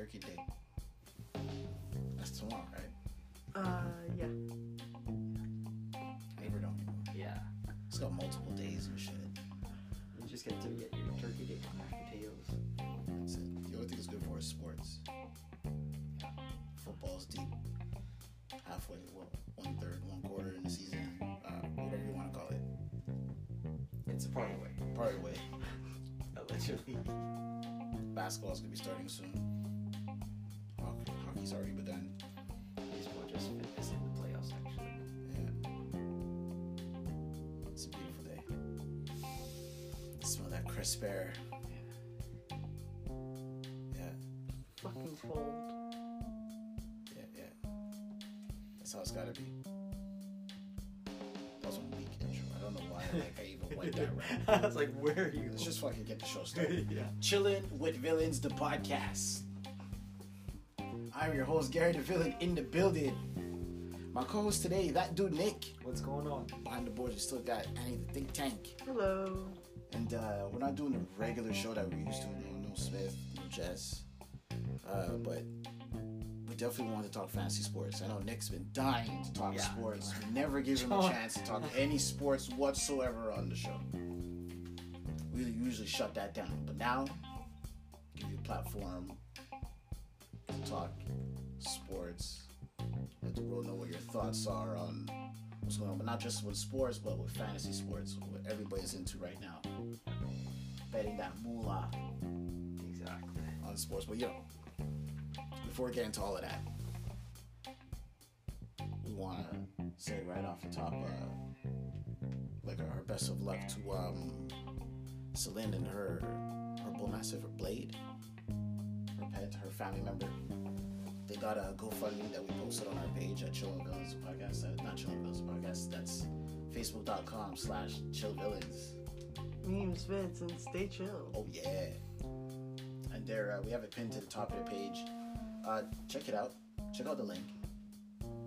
Turkey Day. That's tomorrow, right? Uh, yeah. I never know anymore. Yeah. It's got multiple days and shit. You just get to get Deep. Halfway, well, one third, one quarter in the season, uh, whatever you want to call it. It's a part of the way. Part of the way. Allegedly. Basketball's gonna be starting soon. Hockey, hockey's already begun. Baseball just finished in the playoffs, actually. Yeah. It's a beautiful day. Smell that crisp air. Yeah, Fucking cold. That's how it's gotta be. That was a weak intro. I don't know why like I even went that route. I was like, where are you? Let's just fucking get the show started. yeah. Chillin' with Villains, the podcast. I'm your host, Gary the Villain, in the building. My co-host today, that dude Nick. What's going on? Behind the boards, we still got Annie the Think Tank. Hello. And uh, we're not doing the regular show that we used to. No, no Smith, no Jess. Uh, but we definitely want to talk fantasy sports. I know Nick's been dying to talk Yeah. sports. We never give him a chance to talk any sports whatsoever on the show. We usually shut that down. But now, give you a platform to talk sports. Let the world know what your thoughts are on what's going on, but not just with sports, but with fantasy sports, what everybody's into right now. Betting that moolah Exactly. on sports. But yo, before we get into all of that, we want to say right off the top, uh, like our best of luck to um, Celine and her her bull mastiff, her blade, her pet, her family member. They got a GoFundMe that we posted on our page at Chill Villains Podcast. Uh, not Chill Villains Podcast. That's facebook.com slash Chill Villains. Memes, vids, and stay chill. Oh yeah. And there uh, we have it pinned to the top of the page. Uh, check it out. Check out the link.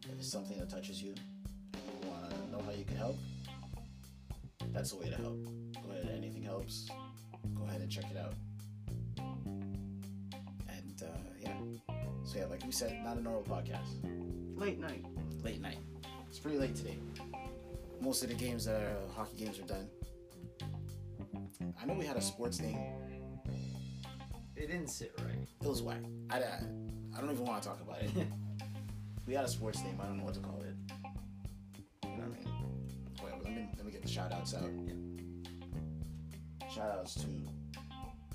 If it's something that touches you, you want to know how you can help. That's the way to help. Go ahead. Anything helps. Go ahead and check it out. And uh, yeah. So yeah, like we said, not a normal podcast. Late night. Late night. It's pretty late today. Most of the games, uh, hockey games, are done. I know we had a sports thing It didn't sit right. It was whack. I, I, I don't even want to talk about it. we had a sports name. I don't know what to call it. You know what I mean? Whatever. Let me let me get the shout outs out. Shout outs to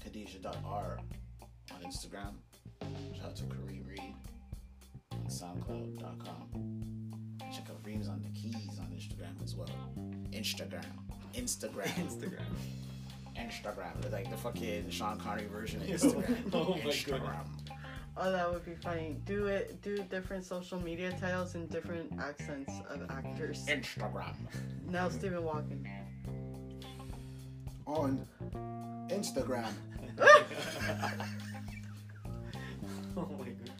Khadijah.r on Instagram. Shout out to Kareem Reed on SoundCloud.com. Check out Reams on the keys on Instagram as well. Instagram. Instagram. Instagram. Instagram. They're like the fucking Sean Connery version of Instagram. Oh my Instagram. Oh, that would be funny. Do it. Do different social media titles and different accents of actors. Instagram. Now Stephen Walken. On Instagram. oh my god.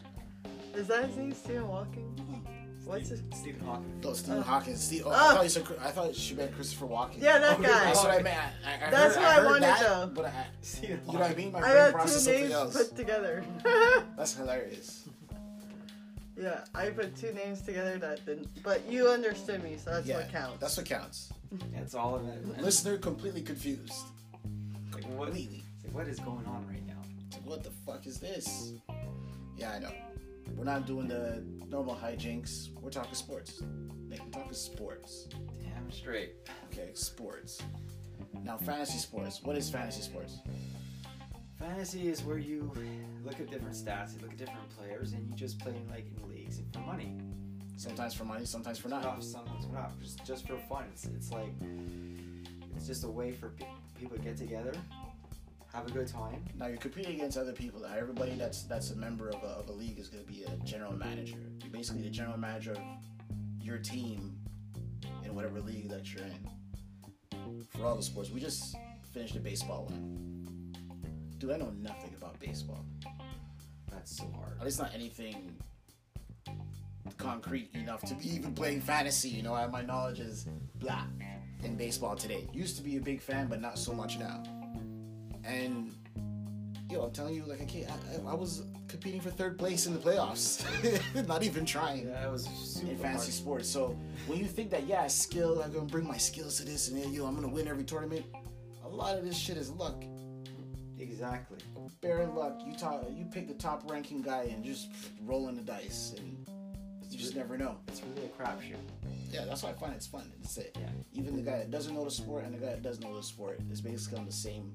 Is that his name, Stephen Walken? What's his? Stephen Hawking. No, Stephen Uh, Hawkins. Steve, oh, I uh, thought you said. I thought she meant Christopher Walken. Yeah, that Oh, guy. That's what I meant. I, I That's heard, what I heard wanted, that, though. But I, Stephen you know what I mean? My I brain got processed two something names else. put together. That's hilarious. yeah, I put two names together that didn't. But you understood me, so that's yeah, what counts. That's what counts. That's all of it. Listener completely confused. Like, what, Completely. it's like, what is going on right now? Like, what the fuck is this? Yeah, I know. We're not doing the normal hijinks. We're talking sports. Like, we're talking sports. Damn straight. Okay, sports. Now, fantasy sports. What is fantasy sports? Fantasy is where you look at different stats, you look at different players, and you just play in like in leagues for money. Sometimes for money, sometimes for Not sometimes for not, just just for fun. It's it's like it's just a way for pe- people to get together, have a good time. Now you're competing against other people. Now everybody that's that's a member of a, of a league is going to be a general manager. You're basically the general manager of your team in whatever league that you're in. For all the sports, we just finished a baseball one. Dude, I know nothing about baseball. That's so hard. At least not anything concrete enough to be even playing fantasy. You know, I, my knowledge is blah in baseball today. Used to be a big fan, but not so much now. And yo, I'm telling you, like a kid, I, I, I was competing for third place in the playoffs, not even trying Yeah, it was super in fantasy hard. sports. So when you think that yeah, skill, I'm gonna bring my skills to this, and then yo, I'm gonna win every tournament. A lot of this shit is luck, Exactly. bare luck. You talk, you pick the top ranking guy and just rolling the dice, and you just never know. It's really a crapshoot. Yeah, that's why I find it's fun. It's it. Yeah. Even the guy that doesn't know the sport and the guy that does know the sport is basically on the same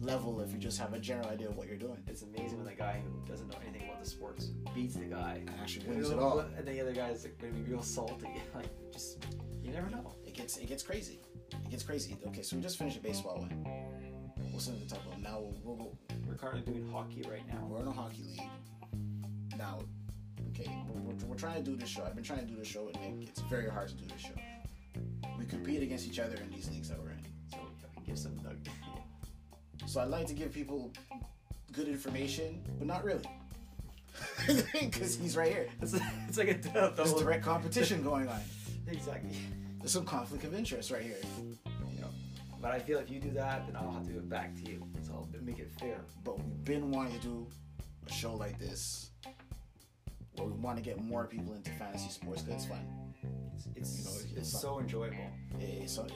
level if you just have a general idea of what you're doing. It's amazing when the guy who doesn't know anything about the sports beats the guy. And actually wins it all. And the other guy's like, gonna be real salty. like, just you never know. It gets it gets crazy. It gets crazy. Okay, so we just finished a baseball one. We'll send it to the top of Now we'll, we'll, We're currently doing hockey right now. we're in a hockey league. Now, okay, we're, we're, we're trying to do this show. I've been trying to do this show with Nick. It's very hard to do this show. We compete against each other in these leagues that we're in. So yeah, we can give some nug. So I'd like to give people good information, but not really. Because he's right here. it's, it's like a double. There's direct competition going on. Exactly. There's some conflict of interest right here. You know. But I feel if you do that, then I'll have to give it back to you. So I'll make it fair. But we've been wanting to do a show like this where we want to get more people into fantasy sports because it's fun. It's it's, You know, it's it's so enjoyable. It- so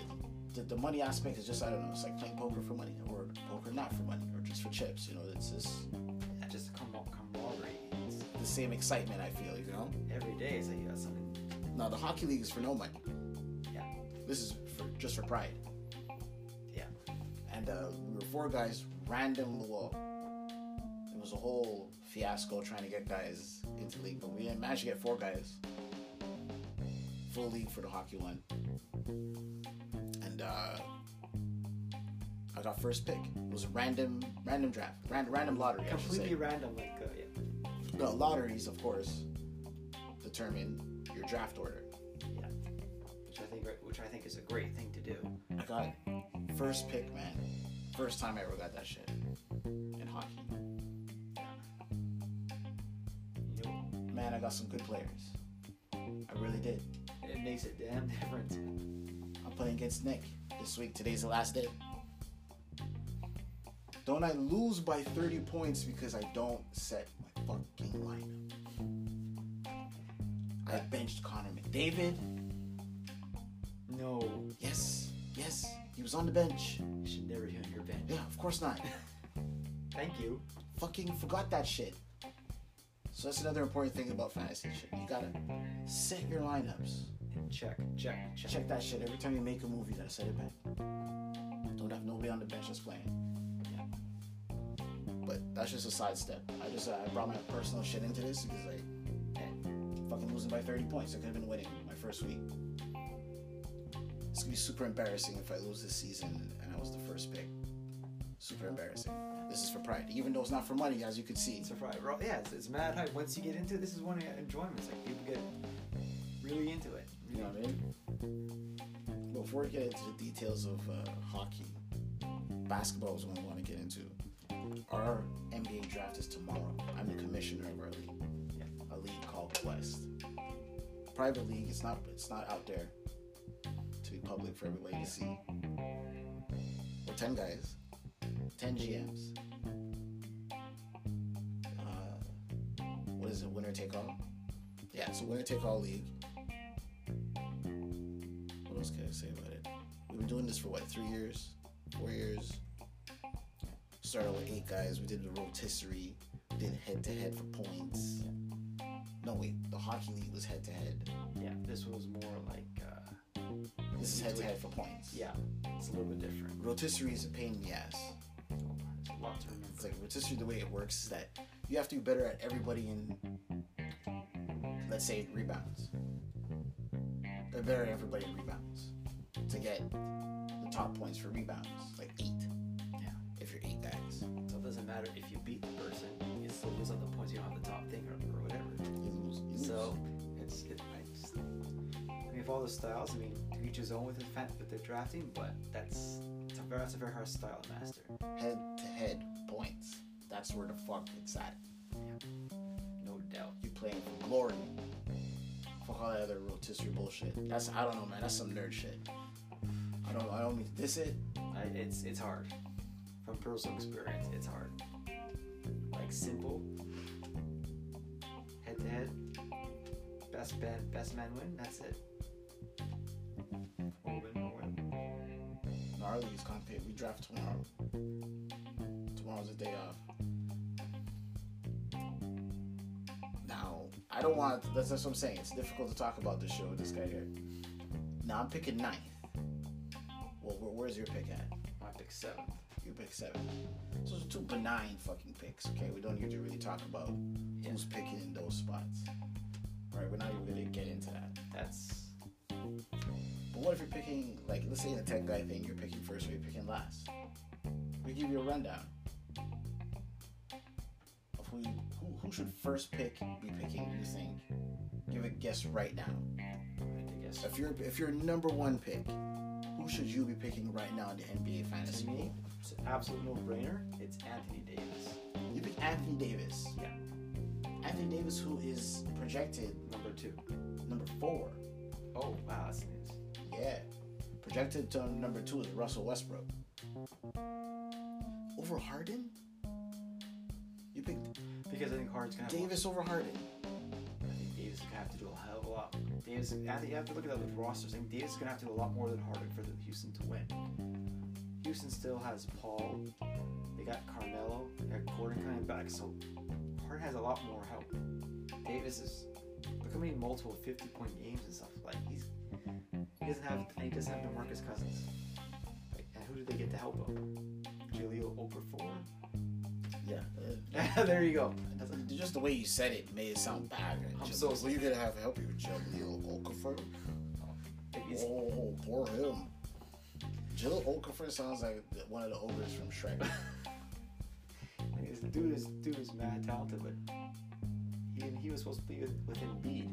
the, the money aspect is just I don't know. It's like playing poker for money or poker not for money or just for chips. You know, it's just Yeah, just come camaraderie. It's, the same excitement. I feel you know. every day is like you got something. Now the hockey league is for no money. Yeah. This is for just for pride. Yeah. And uh, we were four guys, random. Well, it was a whole fiasco trying to get guys into league, but we managed to get four guys. Full league for the hockey one. Uh, I got first pick. It was a random, random draft, random, random lottery. Completely random, like uh, yeah. No, lotteries, of course, determine your draft order. Yeah. Which I think which I think is a great thing to do. I got first pick, man. First time I ever got that shit in hockey. Man, I got some good players. I really did. it makes a damn difference. I'm playing against Nick this week. Today's the last day. Don't I lose by 30 points because I don't set my fucking lineup? I benched Connor McDavid. No, Yes, yes, he was on the bench. you should never be on your bench. Yeah, of course not. Thank you. fucking forgot that shit. So that's another important thing about fantasy shit. You gotta set your lineups. Check, check, check. Check that shit every time you make a movie. Gotta set it back. Don't have nobody on the bench that's playing. Yeah. But that's just a sidestep. I just uh, I brought my personal shit into this because like, eh, fucking losing by 30 points. I could have been winning my first week. It's gonna be super embarrassing if I lose this season and I was the first pick. Super embarrassing. This is for pride, even though it's not for money, as you could see. It's a fry. ro- Yeah, it's, it's mad hype. Once you get into it, this is one of the enjoyments. Like people get really into it. You know what I mean? Before we get into the details of uh, hockey, basketball is what I want to get into. Our NBA draft is tomorrow. I'm the commissioner of our league, a league called Quest. Private league. It's not. It's not out there to be public for everybody to see. We're ten guys, ten GMs. Uh, what is it? Winner take all. Yeah, so winner take all league. Else say about it? We've been doing this for what, three years? Four years? Started with eight guys. We did the rotisserie. We did head to head for points. No, wait. The hockey league was head to head. Yeah, this was more like, uh, This is head to head for points. yeah, it's a little bit different. Rotisserie is a pain in the ass. There's a lot to remember. It's like rotisserie. The way it works is that you have to be better at everybody in, let's say, rebounds. They're better at everybody in rebounds to get the top points for rebounds, like eight. Yeah. If you're eight guys, So it doesn't matter if you beat the person, you still lose on the points. You don't have the top thing or, or whatever. you lose. You lose. So it's it, I just I mean, of all the styles, I mean, to each his own with the fan, with the drafting, but that's it's a very, that's a very hard style to master. head to head points. That's where the fuck it's at. No doubt. You playing for glory. All that other rotisserie bullshit. That's I don't know, man. That's some nerd shit. I don't. I don't mean to diss it. I, it's it's hard. From personal experience, it's hard. Like simple. Head to head. Best man, best man win. That's it. Or win, or win. Gnarly's gonna. We draft tomorrow. Tomorrow's the day off. Now, I don't want. That's, that's what I'm saying. It's difficult to talk about this show with this guy here. Now I'm picking ninth. Well, where, where's your pick at? I pick seventh. You pick seven. So it's two benign fucking picks. Okay, we don't need to really talk about who's picking in those spots. All right, we're not even gonna get into that. That's But what if you're picking, like, let's say in the tech guy thing, you're picking first or you're picking last? We give you a rundown of who, you, who who should first pick be picking. You think? Give a guess right now. I guess. If you're if you're number one pick, should you be picking right now in the NBA fantasy To me, it's an absolute no-brainer. It's Anthony Davis. You pick Anthony Davis. Yeah. Anthony Davis, who is projected Number two. number four. Oh wow, that's news. Yeah. Projected to number two is Russell Westbrook. Over Harden? You picked Because I think Harden's gonna have Davis over Harden. Have to do a hell of a lot. Davis, you have to look at the rosters. I think Davis is gonna have to do a lot more than Harden for Houston to win. Houston still has Paul. They got Carmelo. They got Gordon coming back. So Harden has a lot more help. Davis is look how many multiple 50 point games and stuff. Like he's he doesn't have he doesn't have DeMarcus Cousins. Like, and who did they get to help him? Jahlil Okafor. Yeah. there you go. Just the way you said it made it sound bad. I'm Just- so- so you're gonna have help you, Jahlil Okafor. If he's- Oh, poor him. Jill Okafor sounds like one of the ogres from Shrek. This dude is dude is mad talented, but he he was supposed to be with, with Embiid.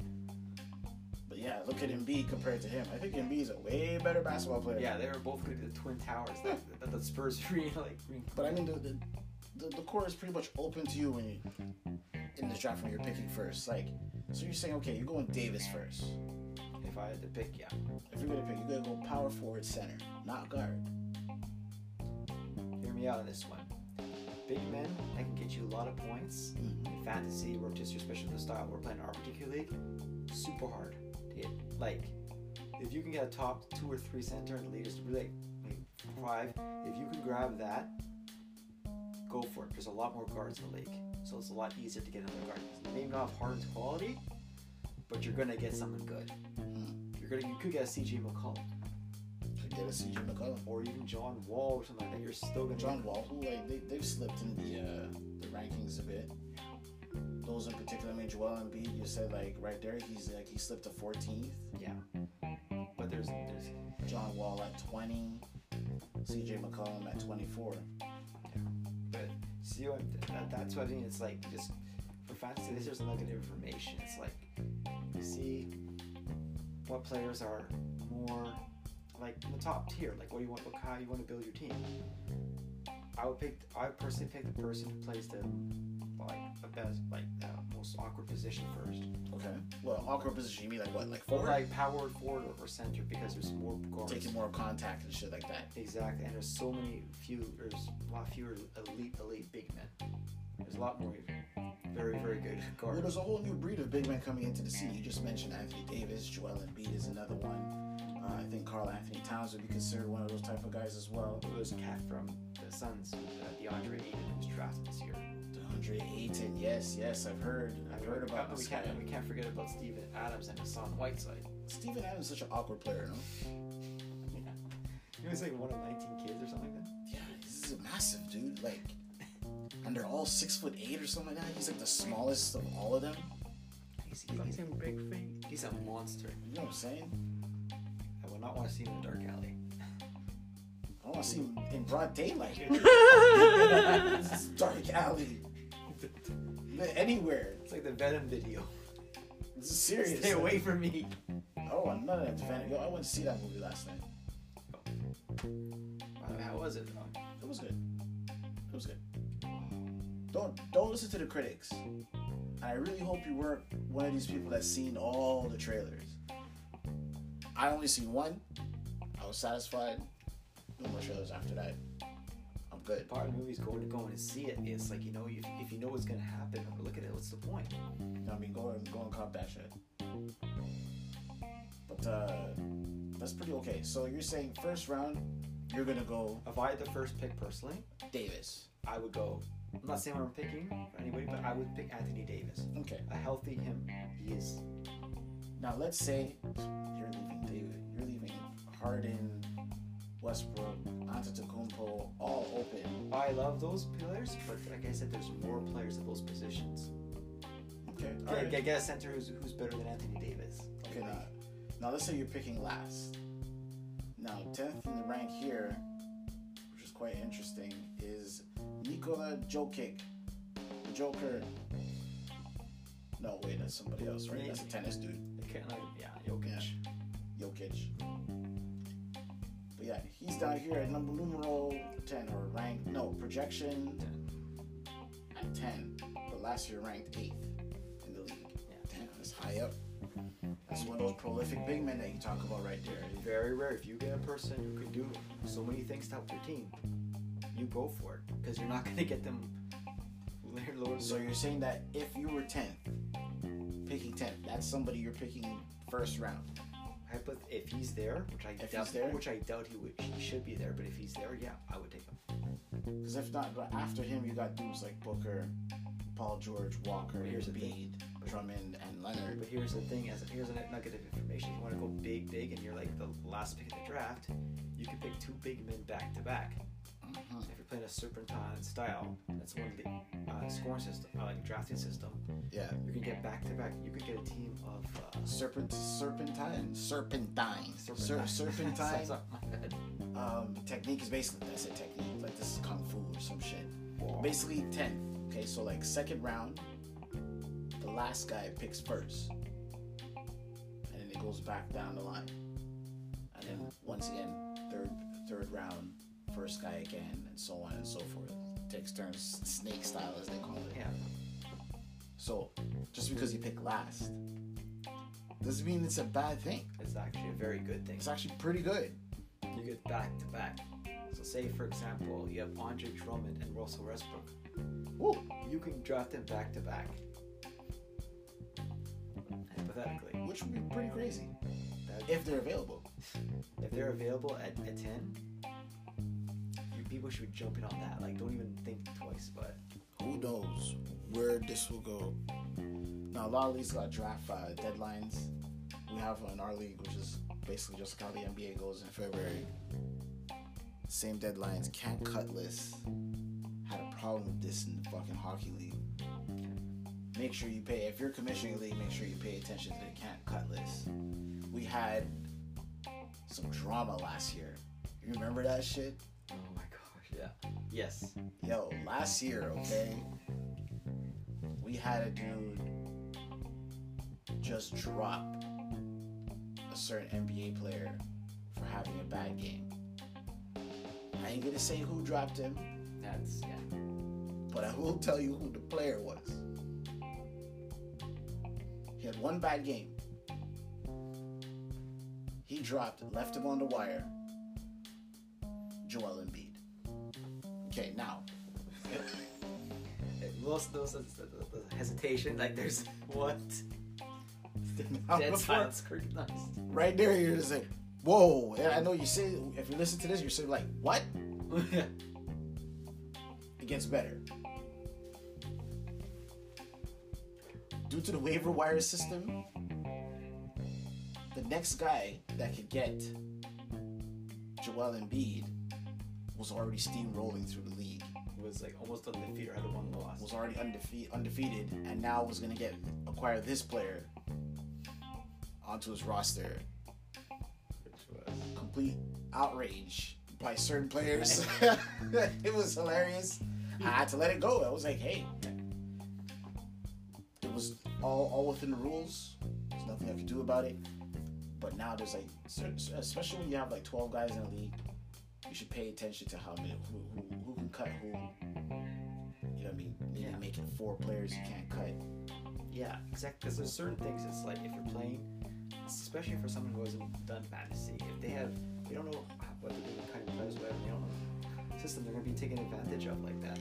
But yeah, look at Embiid compared to him. I think Embiid's a way better basketball player. Yeah, they were both going to be the twin towers that, that the Spurs re like. But I mean, the, the the the core is pretty much open to you when you in this draft when you're picking first. Like, so you're saying, okay, you're going Davis first. if I had to pick, yeah, If you're gonna pick, you're gonna go power forward, center, not guard. hear me out on this one. Big men that can get you a lot of points mm-hmm. in fantasy or just the style we're playing in our particular league. Super hard to get. Like, if you can get a top two or three center in the league, just really like five. If you can grab that, go for it. There's a lot more guards in the league, so it's a lot easier to get another guard. You may not have Harden's quality, but you're gonna get someone good. Mm. You're gonna you could get a CJ McCollum Could get a CJ McCollum. or even John Wall or something like that. You're still gonna John Wall, who like they, they've slipped in the uh, the rankings a bit. Those in particular, I mean Joel Embiid. You said like right there, he's like he slipped to 14th. Yeah, but there's there's John Wall at 20. CJ McCollum at 24. See what that, that's what I mean. It's like just for fantasy, this is good information. It's like you see what players are more like in the top tier. Like what do you want? What how you want to build your team? I would pick. I would personally pick the person who plays the like the best, like the most awkward position first. Okay. Well, awkward position. You mean like what? Like forward? like power forward or, center because there's more guards. Taking more contact and shit like that. Exactly, and there's so many few. There's a lot fewer elite, elite big men. There's a lot more very, very good Well, guards. there's a whole new breed of big men coming into the scene. You just mentioned Anthony Davis, Joel Embiid is another one. Uh, I think Karl-Anthony Towns would be considered one of those type of guys as well. There's a cat from the Suns, uh, DeAndre Ayton, who's drafted this year. DeAndre Ayton, yes, yes, I've heard. I've heard about we this can't, we can't forget about Steven Adams and Hassan Whiteside. Steven Adams is such an awkward player, no? Yeah. He was like one of 19 kids or something like that. Yeah, he's a massive dude. Like, and they're all six foot eight or something like that. He's like the smallest of all of them. He's, he's, big feet. he's a monster. You know what I'm saying? I would not want to see him in a dark alley. I want to see him in broad daylight. this is dark alley. Anywhere. It's like the Venom video. This is serious. Stay away from me. Oh, I'm not a fan. Yo, I went to see that movie last night. How was it? Um, It was good. It was good. don't don't listen to the critics. I really hope you weren't one of these people that's seen all the trailers. I only seen one. I was satisfied. No more trailers after that. I'm. Part of the movie is going to go and see it. It's like you know, if, if you know what's gonna happen, look at it. What's the point? I mean, go and go and cop that shit. But uh, that's pretty okay. So you're saying first round, you're gonna go If I had the first pick personally, Davis. I would go. I'm not saying what I'm picking for anybody, but I would pick Anthony Davis. Okay. A healthy him, he is. Now let's say you're leaving David. You're leaving Harden, Westbrook, Antetokounmpo all open. I love those players, but like I said, there's more players at those positions. Okay. Yeah, All right. get, get a center who's, who's better than Anthony Davis. Okay. Now, now let's say you're picking last. Now tenth in the rank here, which is quite interesting, is Nikola Jokic, the Joker. No, wait, that's somebody else, right? That's a tennis dude. Okay, like, yeah, Jokic. Jokic. But yeah, he's down here at number numero 10 or rank, no, projection at 10. But last year ranked 8th in the league. Yeah. Damn, that's high up. That's one of those prolific big men that you talk about right there. Very rare. If you get a person who can do so many things to help your team, you go for it because you're not going to get them lower. So you're saying that if you were 10th, picking 10th, that's somebody you're picking first round. Hypoth- if he's there, which I If doubt, he's there? which I doubt he would, he should be there. But if he's there, yeah, I would take him. Because if not, but after him, you got dudes like Booker, Paul George, Walker, Here's the Embiid, Drummond, and Leonard. But here's the thing: as here's a nugget of information. If you want to go big, big, and you're like the last pick in the draft. You can pick two big men back to back. If you're playing a serpentine style, that's one of the uh, scoring system, uh, like drafting system. Yeah. You can get back to back. You could get a team of uh, Serpent, serpentine, serpentine, serpentine. Ser- serpentine. Sounds my head. um, technique is basically that's a technique. Like this is kung fu or some shit. Basically ten. Okay, so like second round, the last guy picks first, and then it goes back down the line, and then once again third third round, first guy again, and so on and so forth. Takes turns, snake style as they call it. Yeah. So just because you pick last doesn't mean it's a bad thing. It's actually a very good thing. It's actually pretty good. You get back to back. So say for example, you have Andre Drummond and Russell Westbrook. Woo. You can draft them back to back. Hypothetically, Which would be pretty crazy that, if they're available. if they're available at, at ten, you people should be jumping on that. Like, don't even think twice But. Who knows where this will go? Now, a lot of leagues got draft uh, deadlines. We have in our league, which is basically just how the NBA goes in February. Same deadlines. Can't cut lists. Had a problem with this in the fucking hockey league. Make sure you pay. If you're commissioning a league, make sure you pay attention to the can't cut list. We had some drama last year. You remember that shit? Yes. Yo, last year, okay, we had a dude just drop a certain NBA player for having a bad game. I ain't gonna say who dropped him, That's yeah. but I will tell you who the player was. He had one bad game. He dropped, left him on the wire. Joel Embiid. Okay, now. It- Most of those hesitation, like there's what? Dead silence scrutinized. right there you're just like whoa and i know you say if you listen to this you're saying like what it gets better due to the waiver wire system the next guy that could get Joel Embiid was already steamrolling through the league It was like almost undefeated, had one loss. was already undefeated, undefeated and now was going to get acquire this player onto his roster Which was complete outrage by certain players. it was hilarious. I had to let it go. I was like, hey, it was all all within the rules. There's nothing I could do about it. But now there's like, especially when you have like 12 guys in a league, you should pay attention to how many who who, who can cut who. You know what I mean? Yeah. make it four players you can't cut. Yeah, exactly. Because there's certain things. It's like if you're playing, especially for someone who hasn't done fantasy, if they have, they don't know what they're doing, kind of players, whatever. They don't know the system. They're gonna be taken advantage of like that.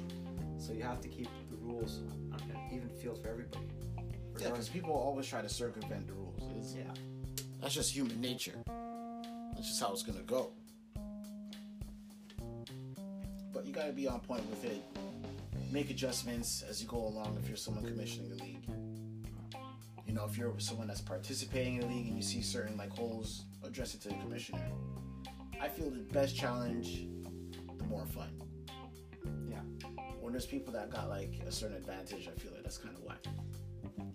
So you have to keep the rules on an even field for everybody. Yeah, because people always try to circumvent the rules. It's, yeah. That's just human nature. That's just how it's gonna go. You gotta be on point with it. Make adjustments as you go along if you're someone commissioning the league. You know, if you're someone that's participating in the league and you see certain like holes, address it to the commissioner. I feel the best challenge, the more fun. Yeah. When there's people that got like a certain advantage, I feel like that's kind of whack.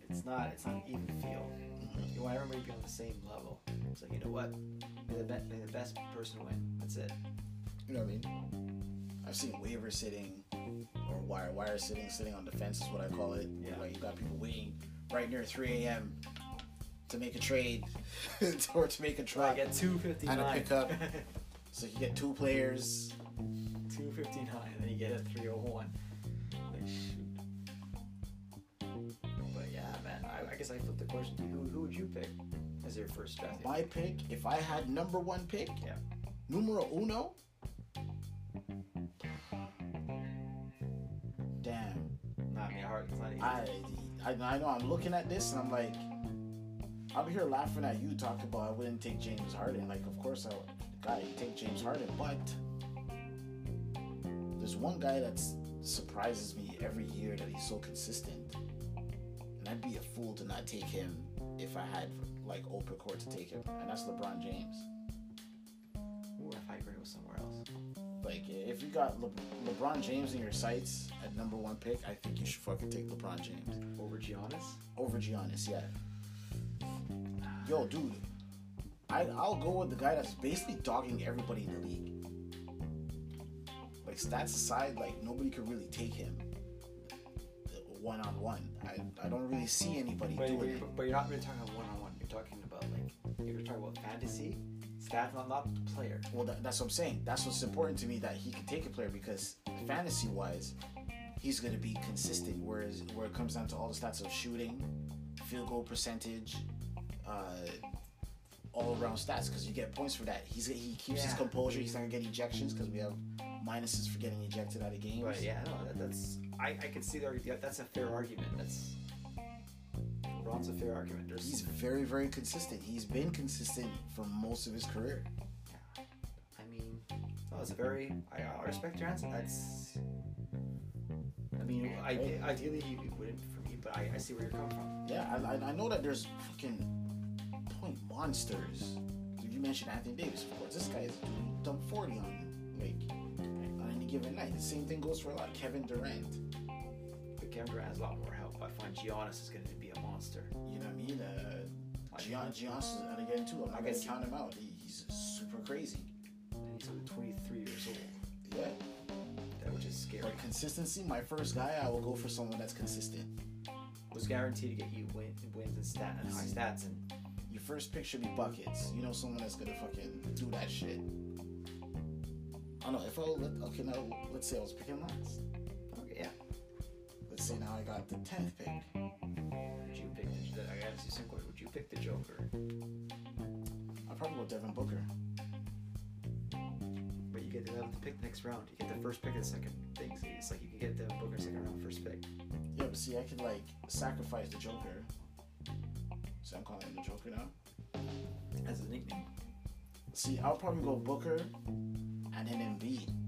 It's not. It's not an even feel. Mm-hmm. You want everybody to be on the same level. It's like you know what? May the, be- may the best person win. That's it. You know what I mean? I've seen waiver sitting or wire wire sitting, sitting on defense is what I call it. Yeah. Like you got people waiting right near 3 a.m. to make a trade or to make a I try. get two fifty And a pickup. So you get two players. two fifty nine, and then you get a three oh one. Like shoot. But yeah, man. I, I guess I flipped the question to you. Who, who would you pick as your first draft? My pick, if I had number one pick, Yeah. numero uno. Damn. Not me. Hard. It's not easy. I, I I know I'm looking at this and I'm like, I'm here laughing at you talking about I wouldn't take James Harden. Like, of course I would. Gotta take James Harden, but there's one guy that surprises me every year that he's so consistent, and I'd be a fool to not take him if I had like open court to take him, and that's LeBron James. Ooh, if I agree with somewhere else. Like, if you got Le- LeBron James in your sights number one pick, I think you should fucking take LeBron James Over Giannis. over Giannis. Yeah. Yo, dude, I I'll go with the guy that's basically dogging everybody in the league. Like stats aside, like nobody could really take him one on one. I I don't really see anybody But, doing you're, it. but you're not really talking about one on one. You're talking about like you're talking about fantasy stats, not not the player. Well, that, that's what I'm saying. That's what's important to me that he can take a player because fantasy wise, he's going to be consistent. Whereas where it comes down to all the stats of shooting, field goal percentage, uh, all around stats because you get points for that. He's he keeps his composure. He's not gonna get ejections because we have minuses for getting ejected out of games. But yeah, no, that, that's I, I can see that. Yeah, that's a fair argument. That's Ron's a fair argument. There's He's very very consistent. He's been consistent for most of his career. Yeah. I mean, no, it's a very. I, I respect your answer. That's. I mean, I, ideally he wouldn't for me, but I, I see where you're coming from. Yeah, I, I, know that there's fucking point monsters. Did you mentioned Anthony Davis, of course. This guy is done 40 on you, like on any given night. The same thing goes for like Kevin Durant. But Kevin Durant has a lot more help. I find Giannis is going to be a monster. You know what I mean? Uh, Gian, Giannis get into it. I'm not gonna guess- count him out. He, he's super crazy. And he's only 23 years old, Yeah, which is scary. but consistency. My first guy, I will go for someone that's consistent. Was guaranteed to get you win, wins and stat and high stats and Your first pick should be buckets. You know someone that's gonna fucking do that shit. I don't know if I let, okay now let's say I was picking last. okay, yeah. Let's say now I got the tenth pick. Would you pick the? I gotta see some. Would you pick the Joker? I'll probably go Devin Booker. You get the 11th pick next round. You get the first pick of the second thing. So it's like you can get the Booker second round first pick. Yeah, but see, I could like sacrifice the Joker. So I'm calling him the Joker now. as a nickname. See, I'll probably go Booker and then Embiid.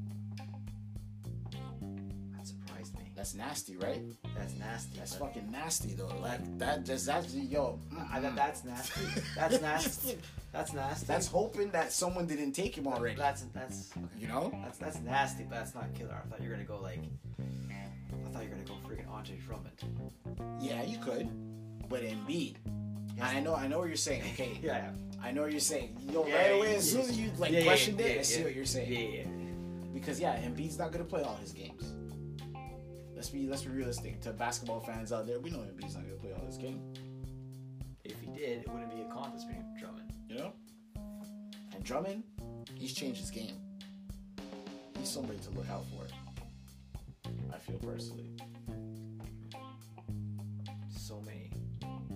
That's nasty, right? That's nasty. That's fucking nasty though. Like that, just that's yo. Mm, I, that, that's nasty. That's nasty. That's nasty. That's hoping that someone didn't take him already. That's that's okay. You know? That's that's nasty, but that's not killer. I thought you were gonna go like. I thought you were gonna go freaking Andre Drummond. Yeah, you could, but Embiid. I know, I know what you're saying. Okay, Yeah. I know what you're saying. Yo, Yeah, right away, yeah, as soon as you like yeah, questioned it, I see what you're saying. Yeah, yeah. Because yeah, Embiid's not gonna play all his games. Let's be let's be realistic. To basketball fans out there, we know Embiid's not gonna play all this game. If he did, it wouldn't be a contest between Drummond. You know? And Drummond, he's changed his game. He's somebody to look out for. I feel personally. so many.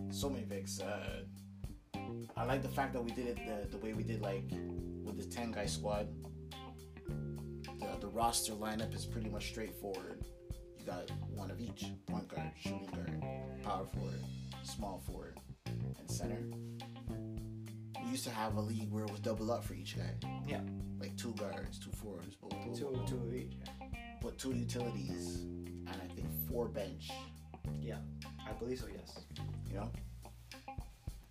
so many picks. Uh, I like the fact that we did it the, the way we did, like with the ten guy squad. The, the roster lineup is pretty much straightforward. You got one of each: point guard, shooting guard, power forward, small forward, and center. We used to have a league where it was double up for each guy. Yeah. Like two guards, two forwards, both. Two, two of each. But two utilities, and I think four bench. Yeah. I believe so. Yes. you know.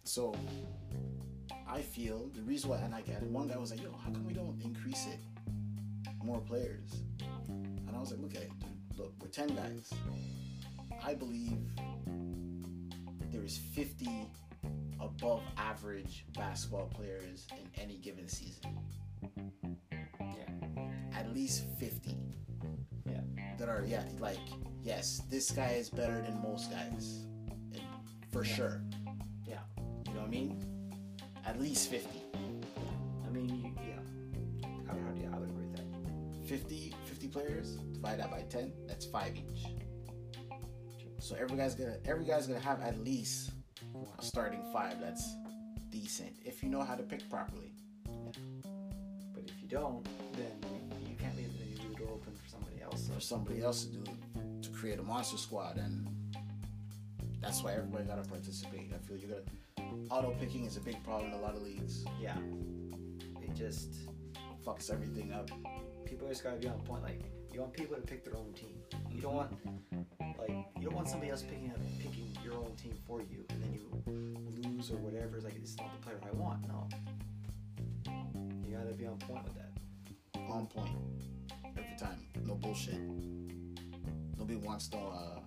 So I feel the reason why, and I get it. One guy was like, "Yo, how come we don't increase it? More players." And I was like, "Look at it, dude. Look, we're ten guys. I believe there is fifty above average basketball players in any given season. Yeah. At least fifty. Yeah. That are yeah, like yes, this guy is better than most guys, and for Yeah. sure. Yeah. You know what I mean? At least 50. I mean, you, yeah. I would, yeah, I would agree with that. 50, 50 players, divide that by 10, that's five each. So every guy's gonna every guy's gonna have at least a starting five that's decent if you know how to pick properly. But if you don't, then you, can't leave the door open for somebody else. For somebody else to do to create a monster squad and that's why everybody gotta participate. I feel you gotta auto picking is a big problem in a lot of leagues. Yeah. It just Fucks everything up. People just gotta be on point. Like you want people to pick their own team. You don't want like you don't want somebody else picking up picking your own team for you, and then you lose or whatever. It's like this is not the player I want. No. You gotta be on point with that. on point every time. No bullshit. Nobody wants no. Uh,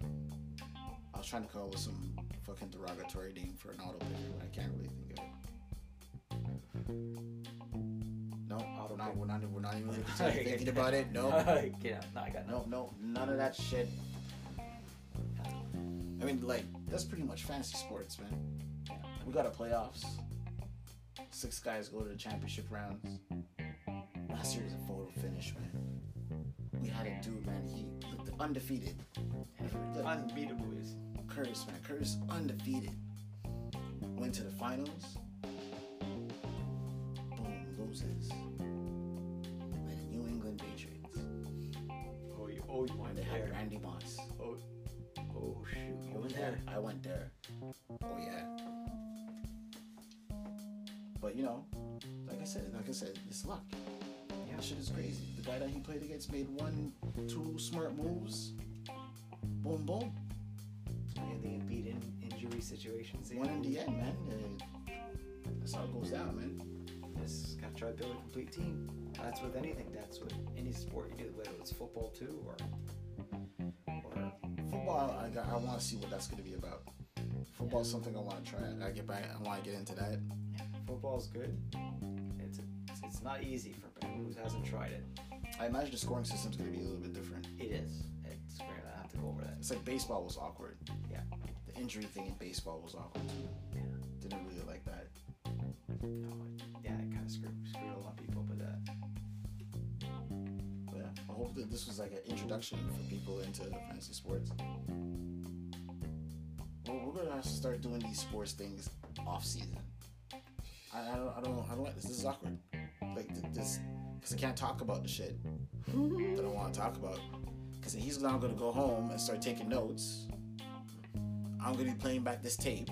I was trying to come up with some fucking derogatory name for an auto picker, but I can't really think of it. No, Auto we're not. We're not. We're not even thinking about it. No, Get out. No, I got no, no, none of that shit. I mean, like that's pretty much fantasy sports, man. We got a playoffs. Six guys go to the championship rounds. Last year was a photo finish, man. We had a dude, man. He looked undefeated. The- Unbeatable is. Curtis, man. Curtis undefeated. Went to the finals. Boom, loses. Oh, you, went there. Randy Moss. Oh, oh shoot, you went there. I went there. Oh yeah. But you know, like I said, like I said, it's luck. Yeah. That shit is crazy. The guy that he played against made one, two smart moves. Boom, boom. And they beat in injury situations. One in the end, man. Uh, try to build a complete team. That's with anything. That's with any sport you do, whether it's football too or or Football, I I want to see what that's gonna be about. Football's Yeah. something I want to try. I get back. I want to get into that. football's good. It's it's, it's not easy for anyone who hasn't tried it. I imagine the scoring system's gonna be a little bit different. It is. It's great. I have to go over that. It's like baseball was awkward. Yeah. The injury thing in baseball was awkward. Yeah. Didn't really like that. No, that this was like an introduction for people into fantasy sports. Well, we're gonna have to start doing these sports things off season. I, I don't, I don't, I don't like this. This is awkward. Like th- this, because I can't talk about the shit that I want to talk about. Because he's now gonna go home and start taking notes. I'm gonna be playing back this tape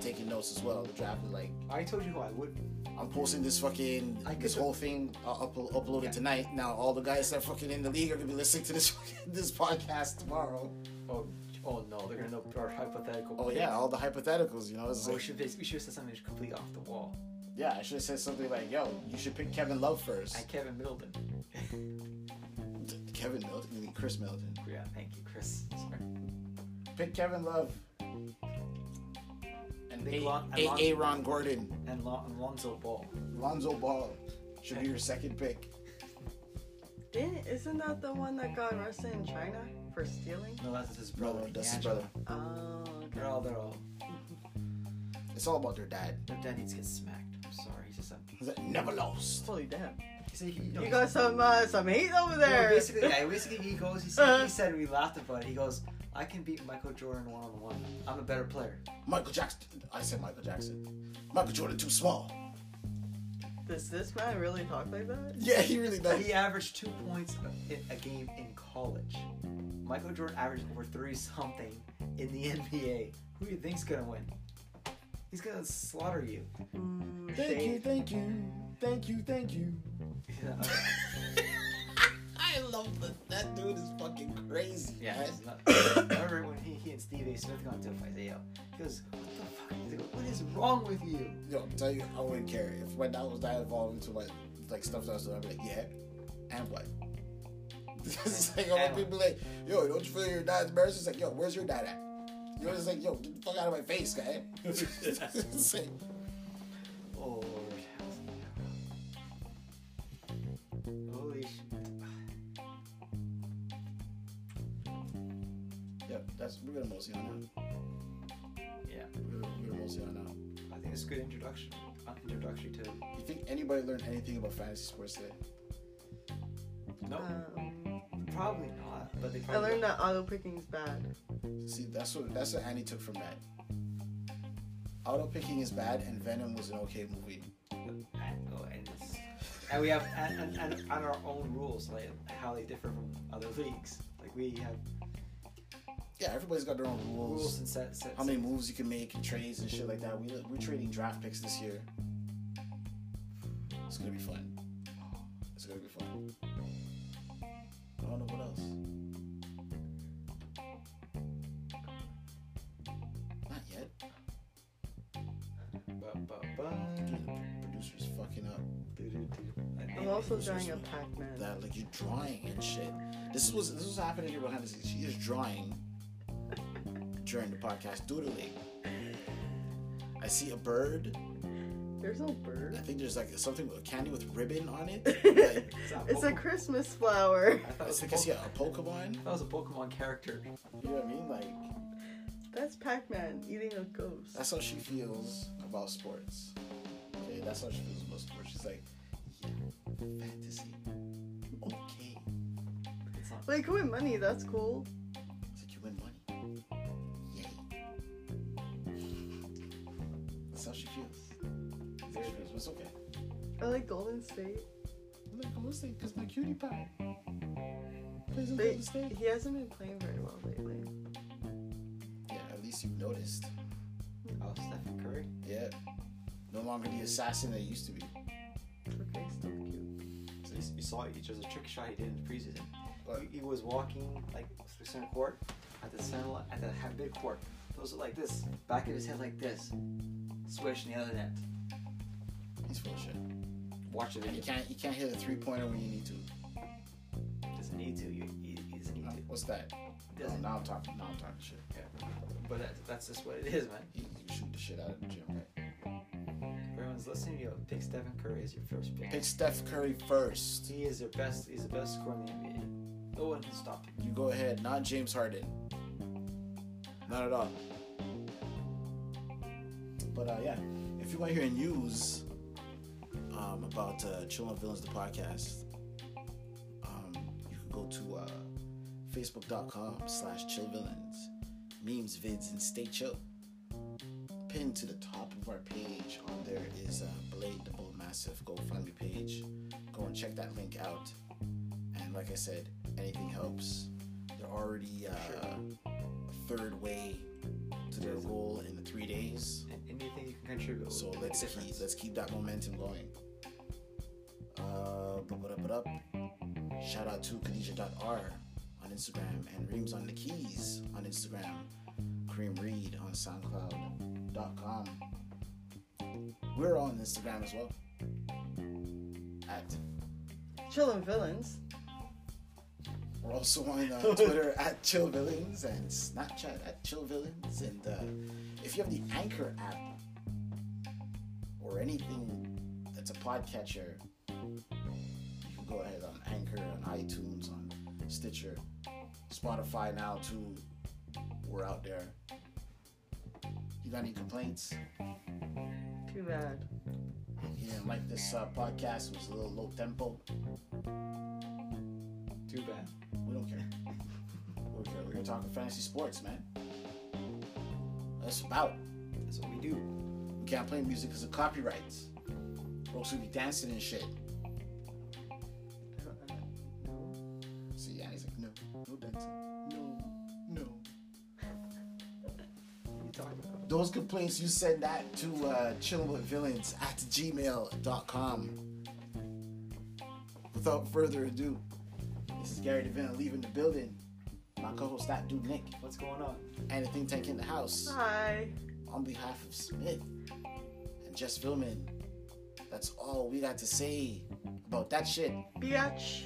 taking notes as well. On the draft is like I told you who I would. I'm posting this fucking this whole thing uh, up, uploaded Yeah. tonight. Now all the guys that are fucking in the league are gonna be listening to this this podcast tomorrow. Oh, oh no, they're gonna know our hypothetical. Oh yeah, all the hypotheticals. You know, it's Oh, we like, should we should have said something completely off the wall. yeah, I should have said something like, "Yo, you should pick Kevin Love first. I Kevin Middleton. Kevin Middleton, Khris Middleton. yeah, thank you, Chris. Sorry. Pick Kevin Love. And Pick A- Lon- A- Alon- Aaron Gordon, And Lon- Lonzo Ball. Lonzo Ball should be your second pick. Didn't, isn't that the one that got arrested in China for stealing? No, that's his No, brother. that's his brother. Oh, okay. They're all they're all. It's all about their dad. Their dad needs to get smacked. I'm sorry. He's just a. He's like, never lost. Holy damn. He said he, no, You got some uh, some heat over no, there. basically, yeah, basically he goes. He said, he said we laughed about it. He goes, I can beat Michael Jordan one on one. I'm a better player. Michael Jackson. I said Michael Jackson. Michael Jordan too small. Does this man really talk like that? Yeah, he really does. He averaged two points a, a game in college. Michael Jordan averaged over three something in the NBA. Who do you think's gonna win? He's gonna slaughter you. Hmm, Ooh, Thank you, thank you, thank you, thank you. Yeah, I love that. That dude is fucking crazy. yeah man. he's not- I remember when he, he and Steve A. Smith got into a fight. They yelled, he goes, "What the fuck? He's like, what is wrong with you?" Yo, I'm telling you, I wouldn't care if when that was that involved into like like stuff that I was doing. I'd be like, yeah, and what? it's like all And people like, yo, don't you feel your dad's embarrassed? It's like, yo, where's your dad at? You know, it's like, yo, get the fuck out of my face, guy. It's like, learned anything about fantasy sports today? no, Um, probably not. But they I probably learned that auto picking's bad. See, that's what that's what Annie took from that. Auto picking is bad, and Venom was an okay movie. And, oh, and, it's, and we have and, and, and, and our own rules, like how they differ from other leagues. Like we have Yeah, everybody's got their own rules. rules and set, set How many moves you can make and trades and shit like that. We we're trading draft picks this year. It's gonna be fun. It's gonna be fun. I don't know what else. Not yet. Ba, ba, ba. Dude, the producer's fucking up. I'm also drawing a Pac-Man. That like you're drawing and shit. This was this was happening here behind the scenes. She is drawing during the podcast, doodling. I see a bird. There's no bird. I think there's like something with candy with ribbon on it. Like, It's, a Christmas flower. I thought I it was a think I Pokemon. a Pokemon. That was a Pokemon character. You know what I mean? Like That's Pac-Man eating a ghost. that's how she feels about sports. Okay, that's how she feels about sports. She's like, yeah, fantasy. Okay. It's not. Like win money, that's cool. It's like you win money. Yay. That's how she feels. That's how. But it's okay. I like Golden State. I'm like, Golden State, because my cutie pie plays in They, Golden State. he hasn't been playing very well lately. Yeah, at least you've noticed. Oh, Stephen Curry. Yeah. No longer the assassin that he used to be. Okay, still cute. So you, you saw it. Just a trick shot he did in the preseason. But He, he was walking like through center court at the center li- at the half mid court. Those are like this. Back of his head like this. Swish in the other net. He's full of shit. Watch the You can't you can't hit a three pointer when you need to. Doesn't need to. You, he, he doesn't need Uh, to. What's that? Oh, Doesn't. now I'm talking. Now I'm talking shit. But that, that's just what it is, man. You, you shoot the shit out of the gym. Everyone's listening. Yo, pick Stephen Curry as your first pick. Pick Steph Curry first. He is your best. He's the best scorer in the NBA. No one can stop him. You go ahead. Not James Harden. Not at all. But uh, yeah, if you want to hear news um, about uh, Chillin' Villains, the podcast, um, you can go to uh, facebook.com slash chillvillains, memes, vids, and stay chill. Pinned to the top of our page on there is uh, Blade the Bull Massive GoFundMe page. Go and check that link out. And like I said, anything helps. They're already uh, a third way to their goal in the three days. And anything you can contribute. So will make a let's keep let's keep that momentum going. To on Instagram and Reams on the Keys on Instagram. Kareem Reed on SoundCloud.com. We're on Instagram as well. At Chillin' Villains. We're also on uh, Twitter at Chill Villains and Snapchat at Chill Villains. And uh, if you have the Anchor app or anything that's a podcatcher, you can go ahead on Anchor, on iTunes, on Stitcher, Spotify now too. We're out there. You got any complaints? Too bad. You didn't like this uh, podcast? It was a little low tempo. Too bad. We don't care. We're here, we're here talking fantasy sports, man. That's about. That's what we do. We can't play music because of copyrights. Folks will be dancing and shit. Complaints, you send that to uh, chillingwithvillains at gmail.com. Without further ado, this is Gary DeVin leaving the building. My co-host, that dude Nick, What's going on? and the think tank in the house. Hi. On behalf of Smith and Jess Philman, that's all we got to say about that shit. Biatch.